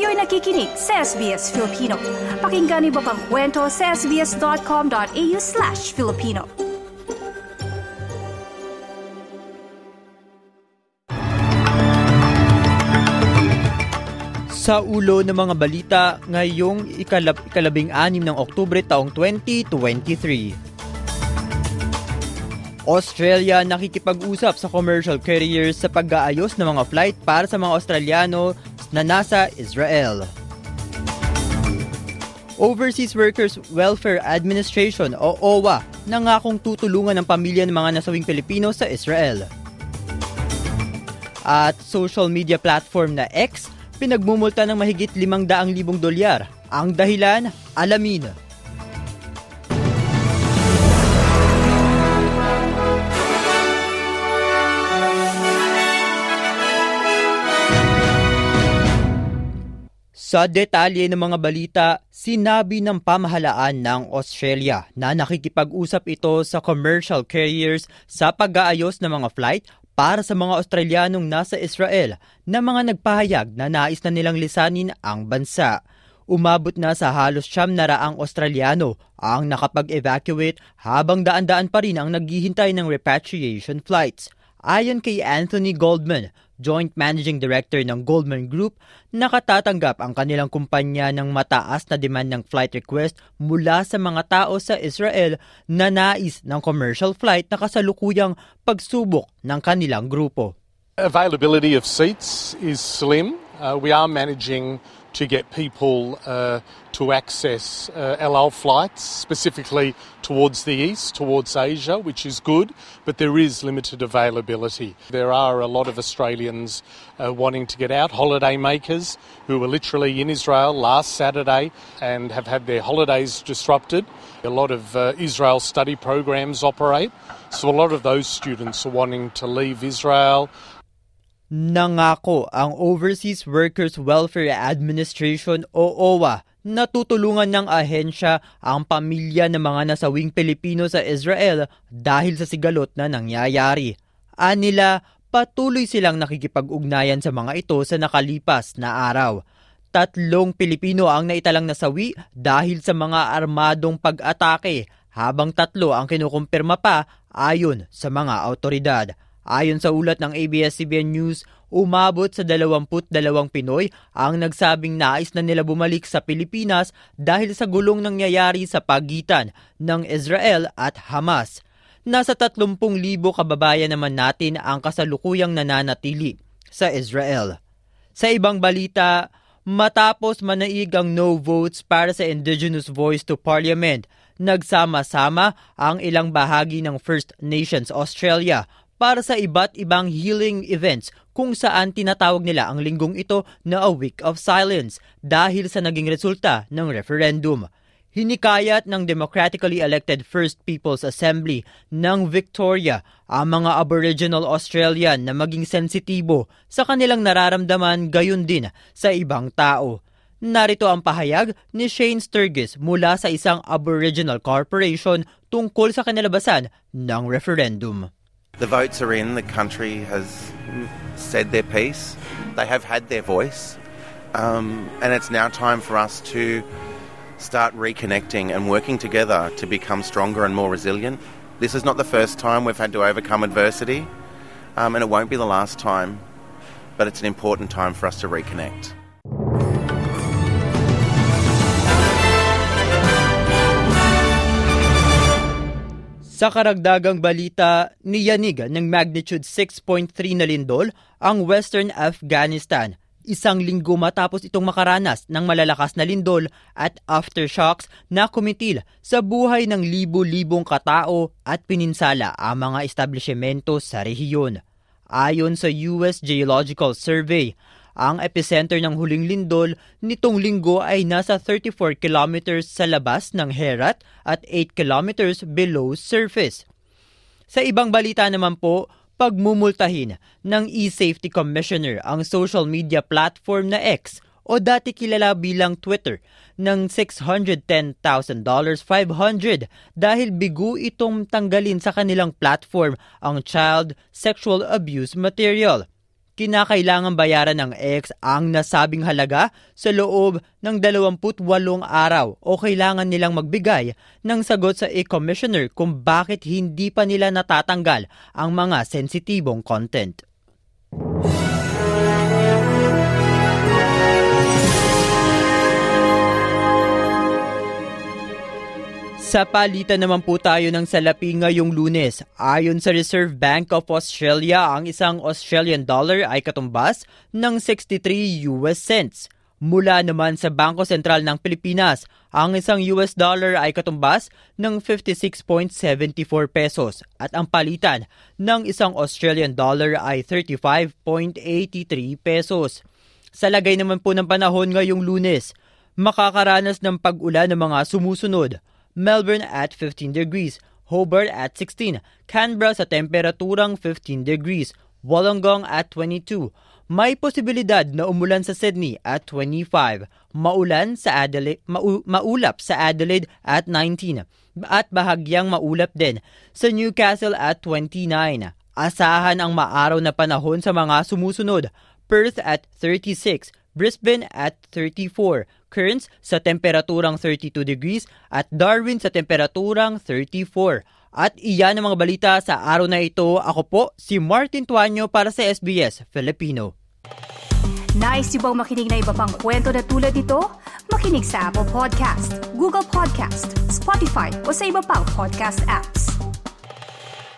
Kayo'y nakikinig sa SBS Filipino. Pakinggan niyo pa ang kwento sa sbs.com.au slash Filipino. Sa ulo ng mga balita ngayong ikalab ikalabing anim ng Oktubre taong 2023. Australia nakikipag-usap sa commercial carriers sa pag-aayos ng mga flight para sa mga Australiano na nasa Israel. Overseas Workers Welfare Administration o OWA nangakong tutulungan ng pamilya ng mga nasawing Pilipino sa Israel. At social media platform na X pinagmumulta ng mahigit 500,000 dolyar. Ang dahilan, alamin. Sa detalye ng mga balita, sinabi ng pamahalaan ng Australia na nakikipag-usap ito sa commercial carriers sa pag-aayos ng mga flight para sa mga Australianong nasa Israel na mga nagpahayag na nais na nilang lisanin ang bansa. Umabot na sa halos siyam na raang Australiano ang nakapag-evacuate habang daan-daan pa rin ang naghihintay ng repatriation flights. Ayon kay Anthony Goldman, Joint Managing Director ng Goldman Group, nakatatanggap ang kanilang kumpanya ng mataas na demand ng flight request mula sa mga tao sa Israel na nais ng commercial flight na kasalukuyang pagsubok ng kanilang grupo. Availability of seats is slim. Uh, we are managing to get people uh, to access uh, El flights, specifically towards the east, towards Asia, which is good, but there is limited availability. There are a lot of Australians uh, wanting to get out, holiday makers who were literally in Israel last Saturday and have had their holidays disrupted. A lot of uh, Israel study programs operate, so a lot of those students are wanting to leave Israel Nangako ang Overseas Workers Welfare Administration o OWA na tutulungan ng ahensya ang pamilya ng mga nasawing Pilipino sa Israel dahil sa sigalot na nangyayari. Anila, patuloy silang nakikipag-ugnayan sa mga ito sa nakalipas na araw. Tatlong Pilipino ang naitalang nasawi dahil sa mga armadong pag-atake, habang tatlo ang kinukumpirma pa ayon sa mga autoridad. Ayon sa ulat ng ABS-CBN News, umabot sa 22 Pinoy ang nagsabing nais na nila bumalik sa Pilipinas dahil sa gulong nangyayari sa pagitan ng Israel at Hamas. Nasa 30,000 kababayan naman natin ang kasalukuyang nananatili sa Israel. Sa ibang balita, matapos manaig ang no votes para sa Indigenous Voice to Parliament, nagsama-sama ang ilang bahagi ng First Nations Australia para sa iba't ibang healing events kung saan tinatawag nila ang linggong ito na a week of silence dahil sa naging resulta ng referendum. Hinikayat ng democratically elected First People's Assembly ng Victoria ang mga Aboriginal Australian na maging sensitibo sa kanilang nararamdaman gayon din sa ibang tao. Narito ang pahayag ni Shane Sturgis mula sa isang Aboriginal Corporation tungkol sa kanilabasan ng referendum. The votes are in, the country has said their piece, they have had their voice, um, and it's now time for us to start reconnecting and working together to become stronger and more resilient. This is not the first time we've had to overcome adversity, um, and it won't be the last time, but it's an important time for us to reconnect. Sa karagdagang balita, niyanig ng magnitude 6.3 na lindol ang Western Afghanistan isang linggo matapos itong makaranas ng malalakas na lindol at aftershocks na kumitil sa buhay ng libo-libong katao at pininsala ang mga establishmento sa rehiyon. Ayon sa US Geological Survey, ang epicenter ng huling lindol nitong linggo ay nasa 34 kilometers sa labas ng Herat at 8 kilometers below surface. Sa ibang balita naman po, pagmumultahin ng eSafety Commissioner ang social media platform na X o dati kilala bilang Twitter ng $610,000 500 dahil bigo itong tanggalin sa kanilang platform ang child sexual abuse material. Kinakailangan bayaran ng X ang nasabing halaga sa loob ng 28 araw o kailangan nilang magbigay ng sagot sa e-commissioner kung bakit hindi pa nila natatanggal ang mga sensitibong content. Sa palitan naman po tayo ng salapi ngayong lunes. Ayon sa Reserve Bank of Australia, ang isang Australian dollar ay katumbas ng 63 US cents. Mula naman sa Bangko Sentral ng Pilipinas, ang isang US dollar ay katumbas ng 56.74 pesos at ang palitan ng isang Australian dollar ay 35.83 pesos. Sa lagay naman po ng panahon ngayong lunes, makakaranas ng pag-ulan ng mga sumusunod – Melbourne at 15 degrees, Hobart at 16, Canberra sa temperaturang 15 degrees, Wollongong at 22. May posibilidad na umulan sa Sydney at 25, maulan sa Adelaide, mau, maulap sa Adelaide at 19, at bahagyang maulap din sa Newcastle at 29. Asahan ang maaraw na panahon sa mga sumusunod, Perth at 36, Brisbane at 34, Cairns sa temperaturang 32 degrees at Darwin sa temperaturang 34. At iyan ang mga balita sa araw na ito. Ako po si Martin Tuanyo para sa SBS Filipino. Nice yung bang makinig na iba pang kwento na tulad ito? Makinig sa Apple Podcast, Google Podcast, Spotify o sa iba pang podcast apps.